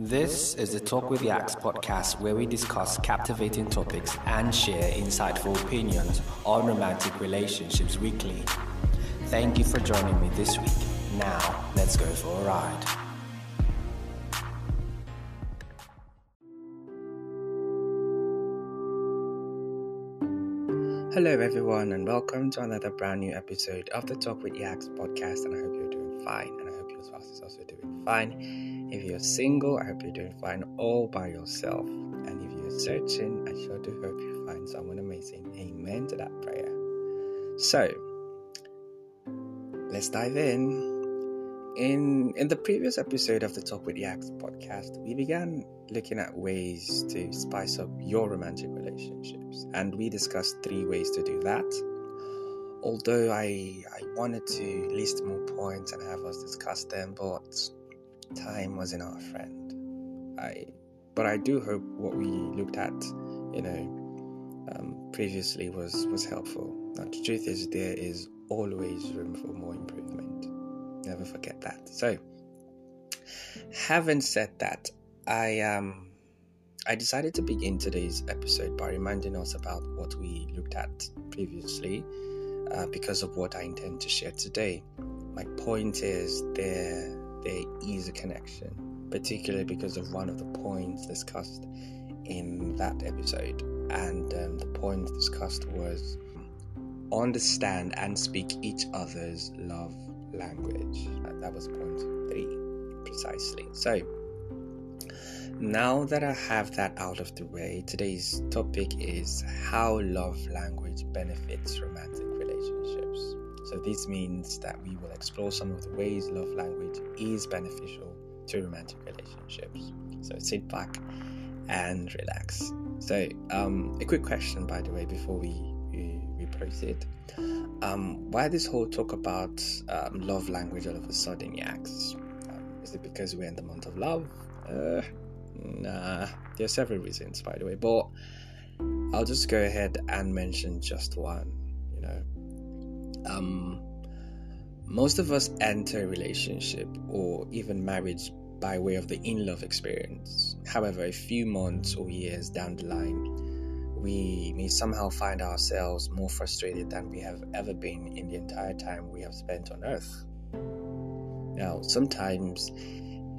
This is the Talk with Yaks podcast where we discuss captivating topics and share insightful opinions on romantic relationships weekly. Thank you for joining me this week. Now, let's go for a ride. Hello, everyone, and welcome to another brand new episode of the Talk with Yaks podcast. And I hope you're doing fine, and I hope your spouse is also doing fine. If you're single, I hope you're doing fine all by yourself. And if you're searching, I sure do hope you find someone amazing. Amen to that prayer. So, let's dive in. In in the previous episode of the Talk with Yaks podcast, we began looking at ways to spice up your romantic relationships, and we discussed three ways to do that. Although I I wanted to list more points and have us discuss them, but time wasn't our friend. I but I do hope what we looked at, you know, um, previously was was helpful. Now the truth is there is always room for more improvement. Never forget that. So, having said that, I um I decided to begin today's episode by reminding us about what we looked at previously, uh, because of what I intend to share today. My point is there there is a connection, particularly because of one of the points discussed in that episode, and um, the point discussed was understand and speak each other's love language. That was point three, precisely. So, now that I have that out of the way, today's topic is how love language benefits romantic. So, this means that we will explore some of the ways love language is beneficial to romantic relationships. So, sit back and relax. So, um, a quick question, by the way, before we, we, we proceed. Um, why this whole talk about um, love language all of a sudden, Yaks? Um, is it because we're in the month of love? Uh, nah, there are several reasons, by the way, but I'll just go ahead and mention just one. You know, um, most of us enter a relationship or even marriage by way of the in love experience. However, a few months or years down the line, we may somehow find ourselves more frustrated than we have ever been in the entire time we have spent on earth. Now, sometimes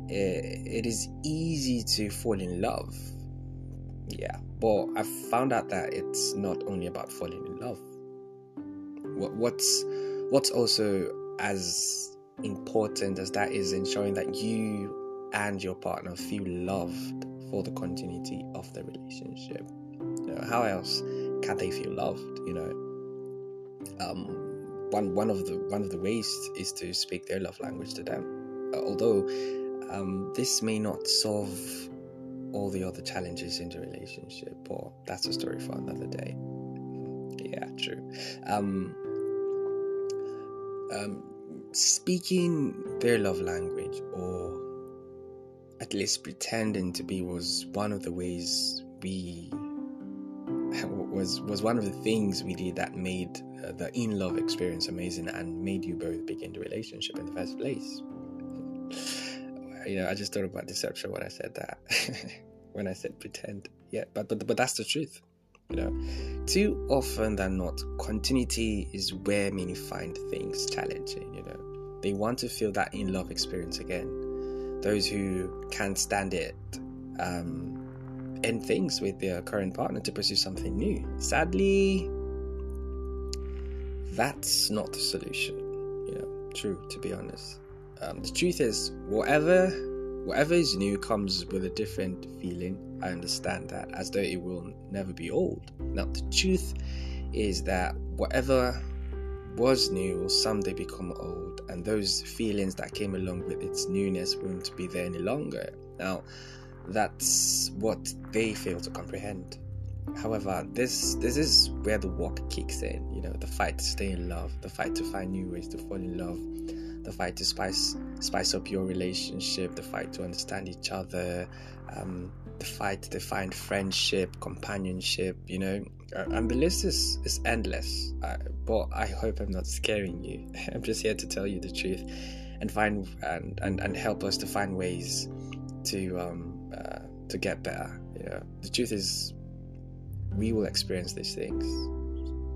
eh, it is easy to fall in love. Yeah, but I've found out that it's not only about falling in love. What's what's also as important as that is ensuring that you and your partner feel loved for the continuity of the relationship. You know, how else can they feel loved? You know, um, one one of the one of the ways is to speak their love language to them. Uh, although um, this may not solve all the other challenges in the relationship, or that's a story for another day. Yeah, true. Um, um, speaking their love language, or at least pretending to be, was one of the ways we was was one of the things we did that made uh, the in love experience amazing and made you both begin the relationship in the first place. You know, I just thought about deception when I said that. when I said pretend, yeah, but but but that's the truth. You know, too often than not, continuity is where many find things challenging. You know, they want to feel that in love experience again. Those who can't stand it. Um, end things with their current partner to pursue something new. Sadly, that's not the solution. You know, true to be honest. Um, the truth is, whatever whatever is new comes with a different feeling. I understand that, as though it will never be old. Now, the truth is that whatever was new will someday become old, and those feelings that came along with its newness won't be there any longer. Now, that's what they fail to comprehend. However, this this is where the work kicks in. You know, the fight to stay in love, the fight to find new ways to fall in love, the fight to spice spice up your relationship, the fight to understand each other, um, the fight to find friendship, companionship. You know, and the list is is endless. But I hope I'm not scaring you. I'm just here to tell you the truth, and find and and, and help us to find ways to um, uh, to get better. Know, the truth is, we will experience these things.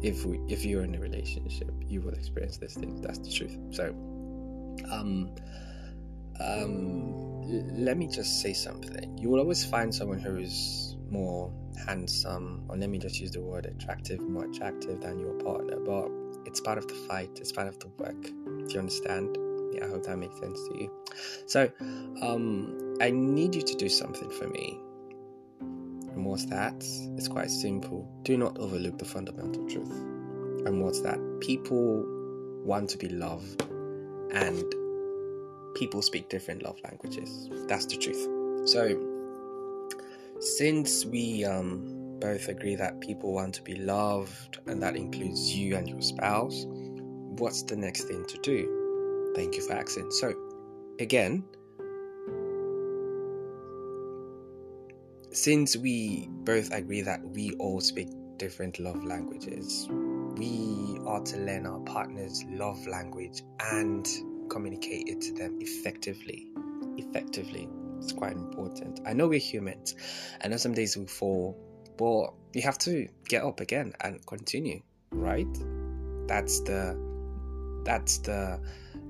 If we, if you're in a relationship, you will experience these things. That's the truth. So, um, um, let me just say something. You will always find someone who is more handsome, or let me just use the word attractive, more attractive than your partner. But it's part of the fight. It's part of the work. Do you understand? Yeah, I hope that makes sense to you. So, um, I need you to do something for me. And what's that? It's quite simple. Do not overlook the fundamental truth. And what's that? People want to be loved, and people speak different love languages. That's the truth. So, since we um, both agree that people want to be loved, and that includes you and your spouse, what's the next thing to do? Thank you for asking. So, again, since we both agree that we all speak different love languages, we are to learn our partner's love language and communicate it to them effectively. Effectively. It's quite important. I know we're humans. I know some days we fall, but we have to get up again and continue, right? That's the that's the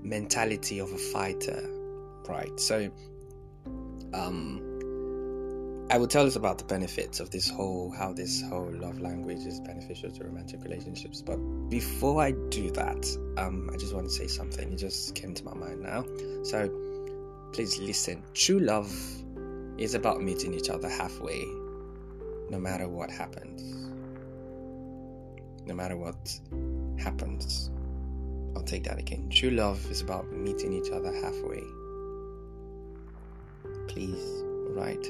mentality of a fighter, right? So um I will tell us about the benefits of this whole, how this whole love language is beneficial to romantic relationships. But before I do that, um, I just want to say something. It just came to my mind now. So please listen. True love is about meeting each other halfway, no matter what happens. No matter what happens. I'll take that again. True love is about meeting each other halfway. Please, right?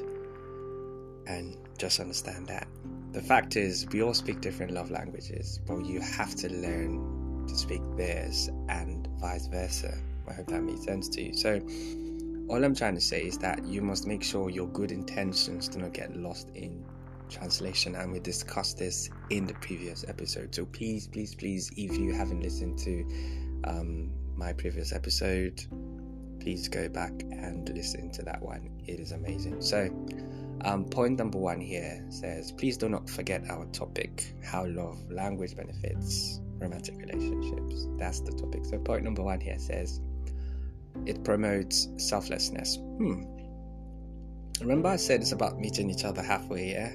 And just understand that. The fact is, we all speak different love languages, but you have to learn to speak theirs and vice versa. I hope that makes sense to you. So, all I'm trying to say is that you must make sure your good intentions do not get lost in translation, and we discussed this in the previous episode. So, please, please, please, if you haven't listened to um, my previous episode, please go back and listen to that one. It is amazing. So, um, point number one here says, please do not forget our topic how love language benefits romantic relationships. That's the topic. So, point number one here says, it promotes selflessness. Hmm. Remember, I said it's about meeting each other halfway, yeah?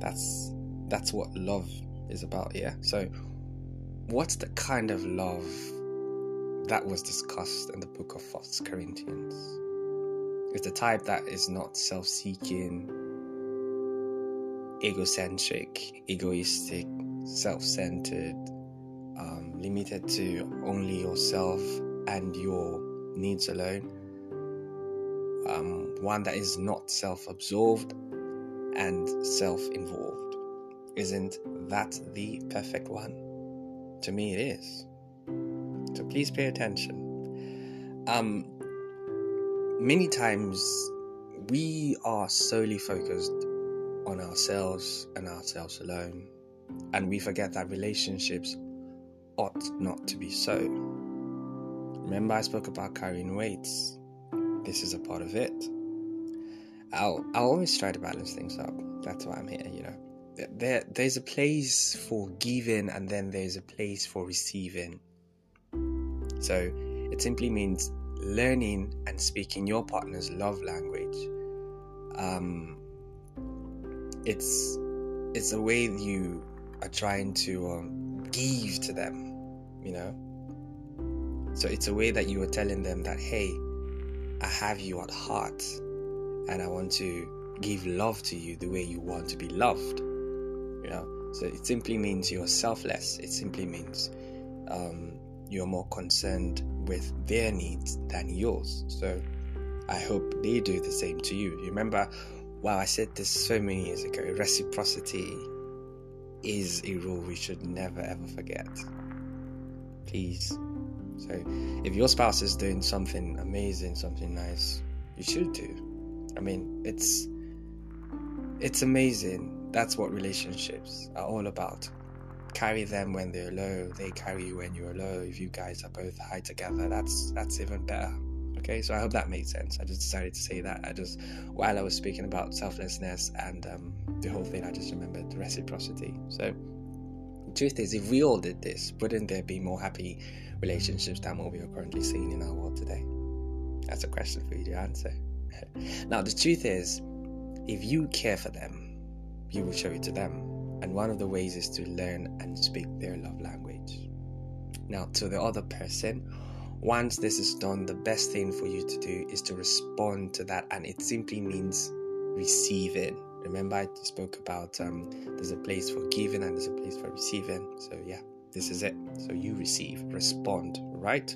That's that's what love is about, yeah? So, what's the kind of love that was discussed in the book of First Corinthians? Is the type that is not self seeking, egocentric, egoistic, self centered, um, limited to only yourself and your needs alone. Um, one that is not self absorbed and self involved. Isn't that the perfect one? To me, it is. So please pay attention. Um, many times we are solely focused on ourselves and ourselves alone, and we forget that relationships ought not to be so. Remember, I spoke about carrying weights. This is a part of it. I'll, I'll always try to balance things up. That's why I'm here, you know. There, there's a place for giving, and then there's a place for receiving. So it simply means learning and speaking your partner's love language. Um, it's it's a way you are trying to um, give to them, you know. So it's a way that you are telling them that, hey, I have you at heart, and I want to give love to you the way you want to be loved. You know. So it simply means you're selfless. It simply means um, you're more concerned with their needs than yours. So I hope they do the same to you. Remember, wow, I said this so many years ago reciprocity is a rule we should never ever forget. Please. So if your spouse is doing something amazing, something nice, you should do. I mean, it's it's amazing. That's what relationships are all about carry them when they're low they carry you when you're low if you guys are both high together that's that's even better Okay, so I hope that made sense. I just decided to say that. I just, while I was speaking about selflessness and um, the whole thing, I just remembered reciprocity. So, the truth is, if we all did this, wouldn't there be more happy relationships than what we are currently seeing in our world today? That's a question for you to answer. now, the truth is, if you care for them, you will show it to them. And one of the ways is to learn and speak their love language. Now, to the other person, once this is done, the best thing for you to do is to respond to that, and it simply means receiving. Remember, I spoke about um, there's a place for giving and there's a place for receiving. So, yeah, this is it. So, you receive, respond, right?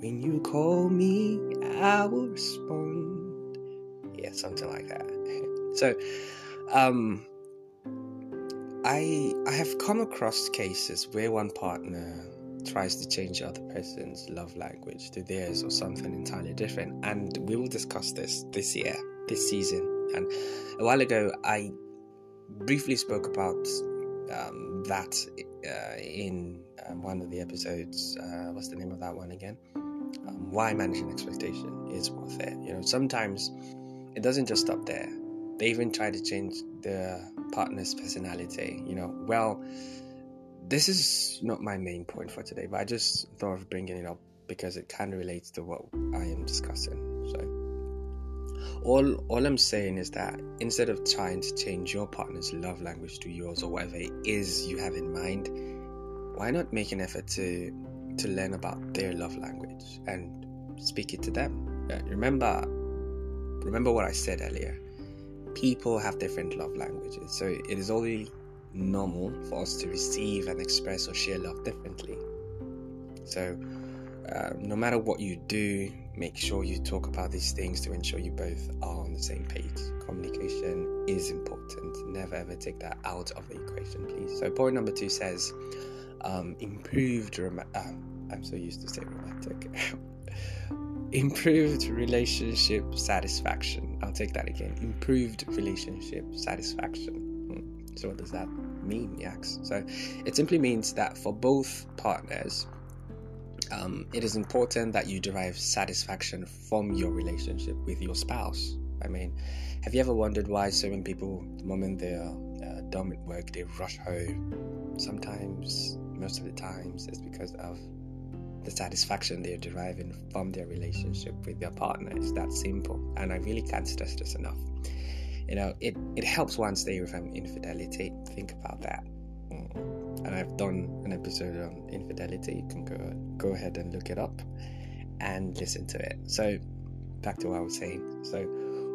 When you call me, I will respond. Yeah, something like that. So, um, I I have come across cases where one partner tries to change the other person's love language to theirs or something entirely different, and we will discuss this this year, this season. And a while ago, I briefly spoke about um, that uh, in um, one of the episodes. Uh, what's the name of that one again? Um, why managing expectation is worth it. You know, sometimes it doesn't just stop there they even try to change the partner's personality. You know, well, this is not my main point for today, but I just thought of bringing it up because it kind of relates to what I am discussing. So, all all I'm saying is that instead of trying to change your partner's love language to yours or whatever it is you have in mind, why not make an effort to to learn about their love language and speak it to them? Uh, remember, remember what I said earlier people have different love languages, so it is only normal for us to receive and express or share love differently. So, uh, no matter what you do, make sure you talk about these things to ensure you both are on the same page. Communication is important. Never ever take that out of the equation, please. So, point number two says um, improved. Rom- uh, I'm so used to saying romantic. improved relationship satisfaction. I'll take that again. Improved relationship satisfaction. Hmm. So, what does that mean, Yaks? So, it simply means that for both partners, um, it is important that you derive satisfaction from your relationship with your spouse. I mean, have you ever wondered why so many people, the moment they're uh, done with work, they rush home? Sometimes, most of the times, it's because of the satisfaction they're deriving from their relationship with their partner. It's that simple. And I really can't stress this enough. You know, it, it helps one stay away from infidelity. Think about that. Mm. And I've done an episode on infidelity. You can go go ahead and look it up and listen to it. So back to what I was saying. So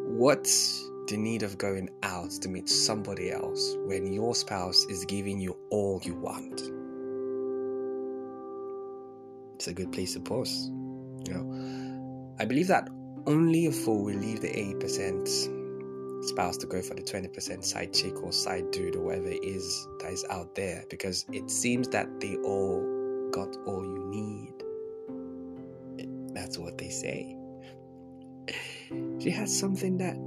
what's the need of going out to meet somebody else when your spouse is giving you all you want? It's a good place to pause. You know, I believe that only a fool will leave the 80% spouse to go for the 20% side chick or side dude or whatever it is that is out there because it seems that they all got all you need. That's what they say. She has something that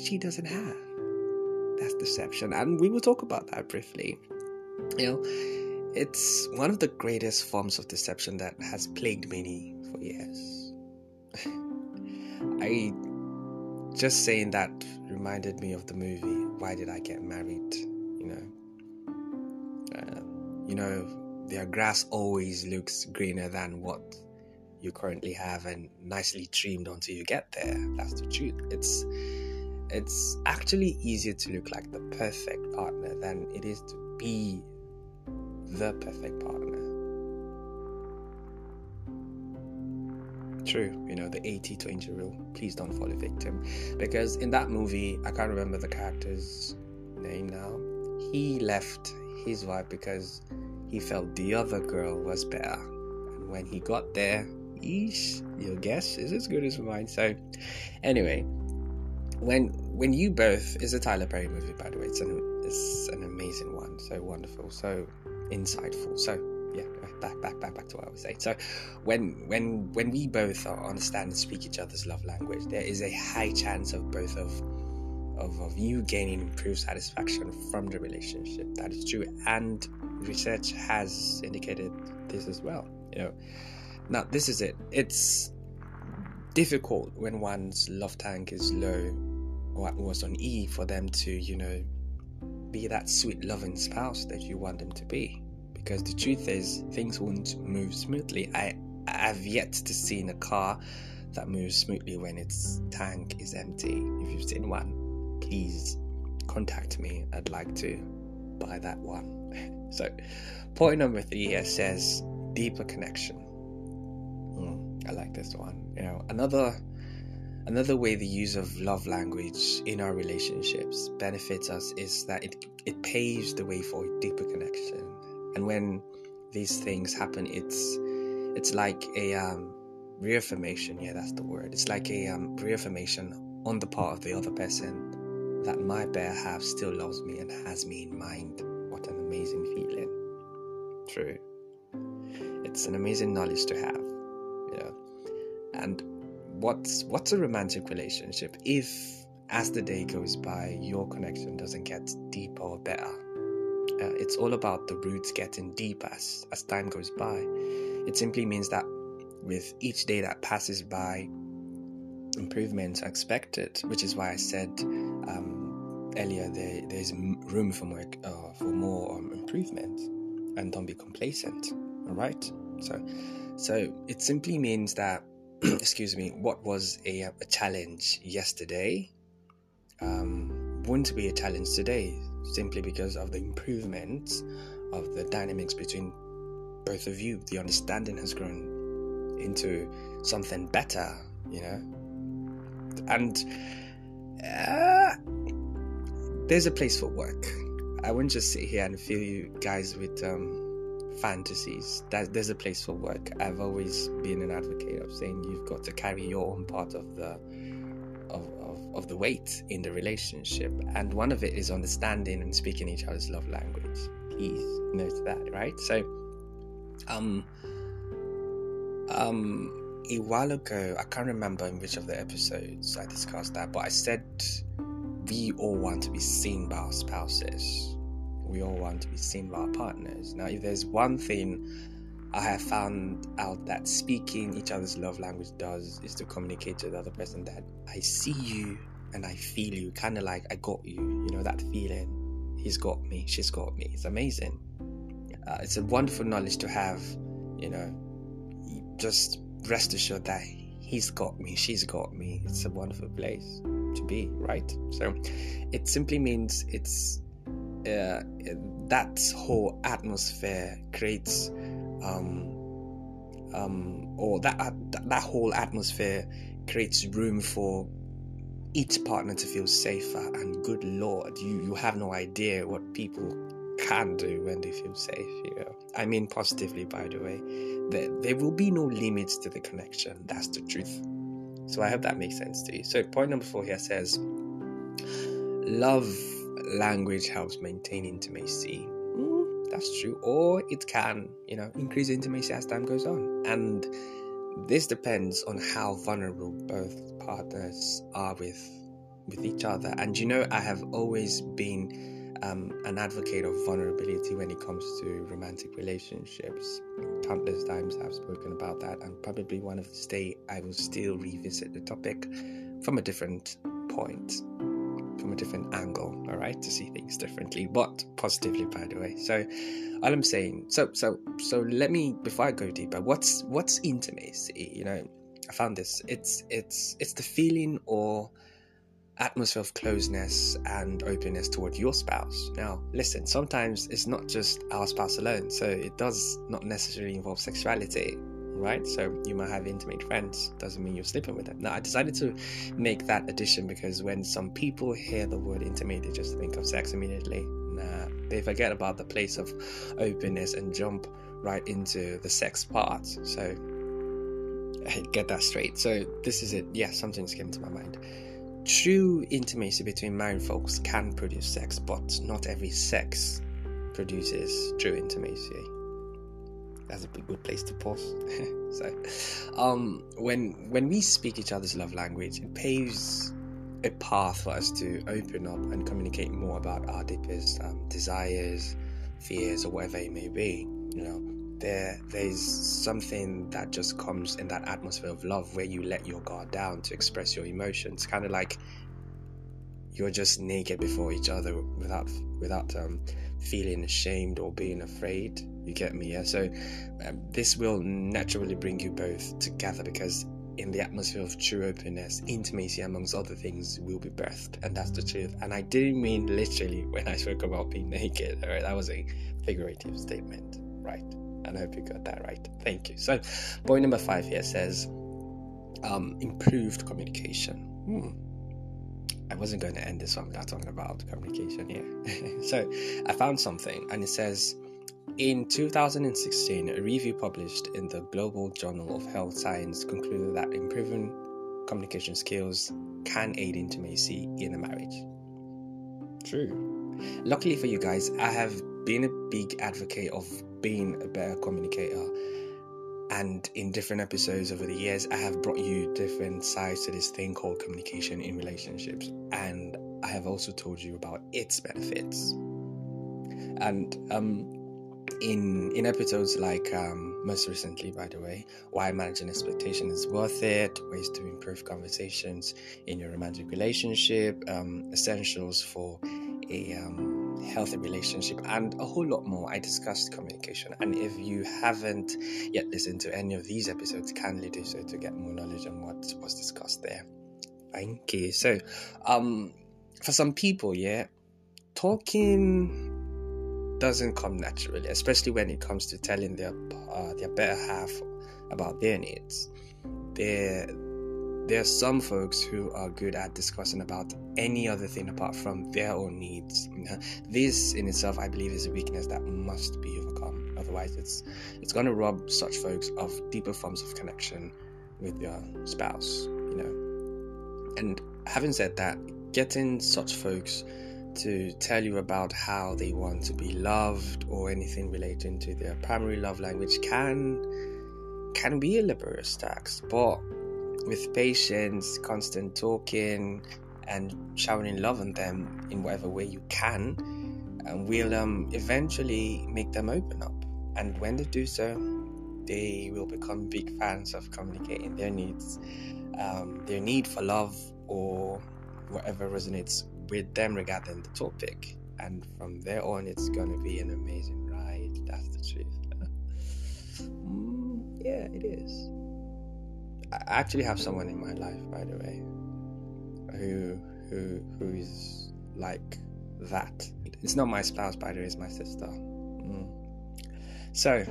she doesn't have. That's deception. And we will talk about that briefly. You know, it's one of the greatest forms of deception that has plagued many for years. I just saying that reminded me of the movie Why Did I Get Married? You know, uh, you know, their grass always looks greener than what you currently have and nicely trimmed until you get there. That's the truth. It's it's actually easier to look like the perfect partner than it is to be the perfect partner. True, you know, the 80 20 rule. Please don't fall a victim. Because in that movie, I can't remember the character's name now. He left his wife because he felt the other girl was better. And when he got there, eesh, your guess is as good as mine. So, anyway, when when you both is a Tyler Perry movie, by the way. It's an it's an amazing one, so wonderful, so insightful. So yeah, back back back back to what I was saying. So when when when we both understand and speak each other's love language, there is a high chance of both of of, of you gaining improved satisfaction from the relationship. That is true, and research has indicated this as well. You know, now this is it. It's difficult when one's love tank is low or was on E for them to, you know, be that sweet loving spouse that you want them to be. Because the truth is, things won't move smoothly. I, have yet to see in a car that moves smoothly when its tank is empty. If you've seen one, please contact me. I'd like to buy that one. so, point number three here says deeper connection. Mm, I like this one. You know, another another way the use of love language in our relationships benefits us is that it it paves the way for a deeper connection. And when these things happen, it's it's like a um, reaffirmation. Yeah, that's the word. It's like a um, reaffirmation on the part of the other person that my better half still loves me and has me in mind. What an amazing feeling. True. It's an amazing knowledge to have. Yeah. And what's what's a romantic relationship if as the day goes by your connection doesn't get deeper or better? Uh, it's all about the roots getting deep as as time goes by. It simply means that with each day that passes by, improvements are expected, which is why I said um, earlier there, there's room for more, uh, for more um, improvement, and don't be complacent. All right, so so it simply means that excuse me, what was a, a challenge yesterday um, wouldn't be a challenge today, simply because of the improvements of the dynamics between both of you. The understanding has grown into something better, you know. And uh, there's a place for work. I wouldn't just sit here and fill you guys with um, fantasies. That there's a place for work. I've always been an advocate of saying you've got to carry your own part of the of, of, of the weight in the relationship, and one of it is understanding and speaking each other's love language. Please note that, right? So, um, um, a while ago, I can't remember in which of the episodes I discussed that, but I said we all want to be seen by our spouses. We all want to be seen by our partners. Now, if there's one thing I have found out that speaking each other's love language does is to communicate to the other person that I see you and I feel you, kind of like I got you, you know, that feeling. He's got me, she's got me. It's amazing. Uh, it's a wonderful knowledge to have, you know, just rest assured that he's got me, she's got me. It's a wonderful place to be, right? So it simply means it's uh, that whole atmosphere creates, um, um, or that uh, that whole atmosphere creates room for each partner to feel safer. And good lord, you you have no idea what people can do when they feel safe. You know, I mean positively, by the way. There, there will be no limits to the connection. That's the truth. So I hope that makes sense to you. So point number four here says, love language helps maintain intimacy. Mm, that's true. Or it can, you know, increase intimacy as time goes on. And this depends on how vulnerable both partners are with with each other. And you know, I have always been um, an advocate of vulnerability when it comes to romantic relationships. Countless times I've spoken about that, and probably one of this day I will still revisit the topic from a different point, from a different angle, all right, to see things differently, but positively, by the way. So, all I'm saying, so so so let me before I go deeper, what's what's intimacy? You know, I found this. It's it's it's the feeling or atmosphere of closeness and openness toward your spouse. Now, listen, sometimes it's not just our spouse alone, so it does not necessarily involve sexuality, right? So you might have intimate friends, doesn't mean you're sleeping with them. Now, I decided to make that addition because when some people hear the word intimate, they just think of sex immediately. Nah, they forget about the place of openness and jump right into the sex part. So, get that straight. So, this is it. Yeah, something's came to my mind True intimacy between married folks can produce sex, but not every sex produces true intimacy. That's a good place to pause. so, um, when when we speak each other's love language, it paves a path for us to open up and communicate more about our deepest um, desires, fears, or whatever it may be. You know, there there's something that just comes in that atmosphere of love where you let your guard down to express your emotions kind of like you're just naked before each other without without um, feeling ashamed or being afraid you get me yeah so um, this will naturally bring you both together because in the atmosphere of true openness, intimacy, amongst other things, will be birthed. And that's the truth. And I didn't mean literally when I spoke about being naked. All right, that was a figurative statement, right? And I hope you got that right. Thank you. So, point number five here says um, improved communication. Hmm. I wasn't going to end this one without talking about communication here. so, I found something, and it says in 2016, a review published in the Global Journal of Health Science concluded that improving communication skills can aid intimacy in a marriage. True. Luckily for you guys, I have been a big advocate of being a better communicator. And in different episodes over the years, I have brought you different sides to this thing called communication in relationships. And I have also told you about its benefits. And um, in in episodes like um, most recently, by the way, why managing expectation is worth it, ways to improve conversations in your romantic relationship, um, essentials for a um, healthy relationship, and a whole lot more. I discussed communication, and if you haven't yet listened to any of these episodes, kindly do so to get more knowledge on what was discussed there. Thank you. So, um, for some people, yeah, talking doesn't come naturally, especially when it comes to telling their uh, their better half about their needs. There, there are some folks who are good at discussing about any other thing apart from their own needs. This in itself, I believe, is a weakness that must be overcome. Otherwise, it's it's going to rob such folks of deeper forms of connection with their spouse. You know, and having said that, getting such folks to tell you about how they want to be loved or anything relating to their primary love language can can be a laborious task but with patience constant talking and showering love on them in whatever way you can and will um, eventually make them open up. And when they do so they will become big fans of communicating their needs um, their need for love or whatever resonates with them regarding the topic. And from there on, it's going to be an amazing ride. That's the truth. mm, yeah, it is. I actually have someone in my life, by the way, who who who is like that. It's not my spouse, by the way. It's my sister. Mm. So,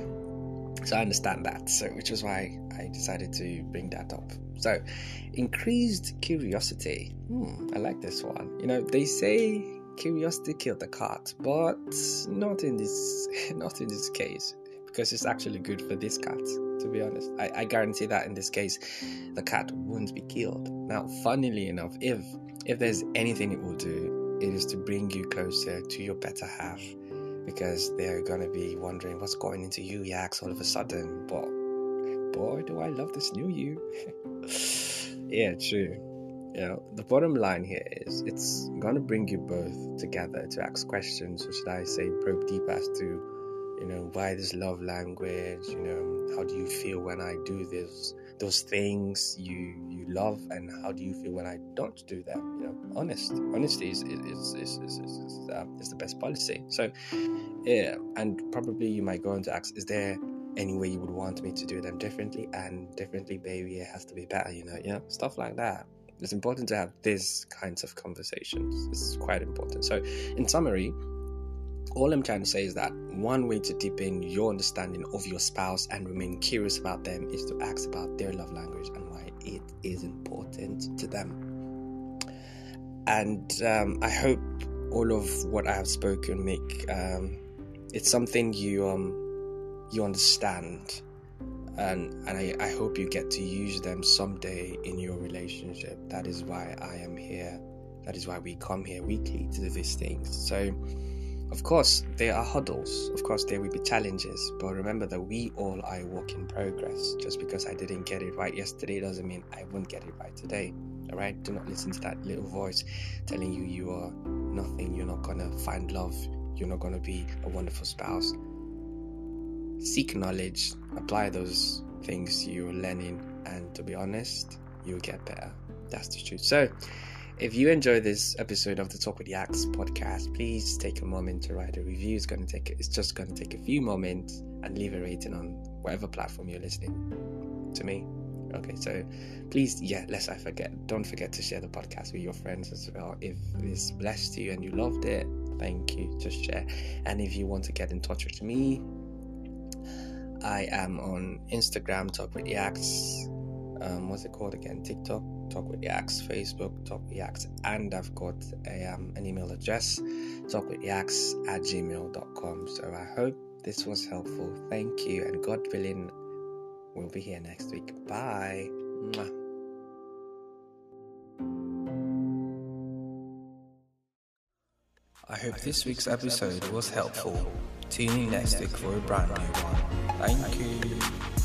so I understand that. So, which is why I decided to bring that up. So, increased curiosity. Hmm, I like this one. You know, they say curiosity killed the cat, but not in this, not in this case, because it's actually good for this cat. To be honest, I, I guarantee that in this case, the cat won't be killed. Now, funnily enough, if if there's anything it will do, it is to bring you closer to your better half because they're gonna be wondering what's going into you, Yaks, all of a sudden. But boy, do I love this new you. yeah, true. You know, the bottom line here is it's gonna bring you both together to ask questions, or should I say, probe deep as to, you know, why this love language, you know, how do you feel when I do this, those things you you love, and how do you feel when I don't do them? You know, honest, honesty is is is is, is, is, uh, is the best policy. So, yeah, and probably you might go on to ask, is there any way you would want me to do them differently and differently baby it has to be better you know know stuff like that it's important to have these kinds of conversations it's quite important so in summary all i'm trying to say is that one way to deepen your understanding of your spouse and remain curious about them is to ask about their love language and why it is important to them. And um, i hope all of what i have spoken make um, it's something you um, you understand. And and I, I hope you get to use them someday in your relationship. That is why i am here. That is why we come here weekly to do these things. So of course there are hurdles. Of course there will be challenges. But remember that we all are a work in progress. Just because i didn't get it right yesterday doesn't mean i won't get it right today. All right do not listen to that little voice telling you you are nothing. You're not gonna find love. You're not gonna be a wonderful spouse. Seek knowledge, apply those things you're learning, and to be honest, you'll get better. That's the truth. So, if you enjoy this episode of the Talk with Yaks podcast, please take a moment to write a review. It's going to take it's just going to take a few moments and leave a rating on whatever platform you're listening to me. Okay, so please, yeah, lest I forget, don't forget to share the podcast with your friends as well. If this blessed you and you loved it, thank you. Just share. And if you want to get in touch with me, I am on Instagram, Talk with Yaks. Um, what's it called again? TikTok, Talk with Yaks, Facebook, Talk with Yaks, and I've got a, um, an email address, talkwithyaks at gmail.com. So I hope this was helpful. Thank you, and God willing, we'll be here next week. Bye. Mwah. I hope this week's episode was helpful. Tune in next week for a brand new one. Thank you.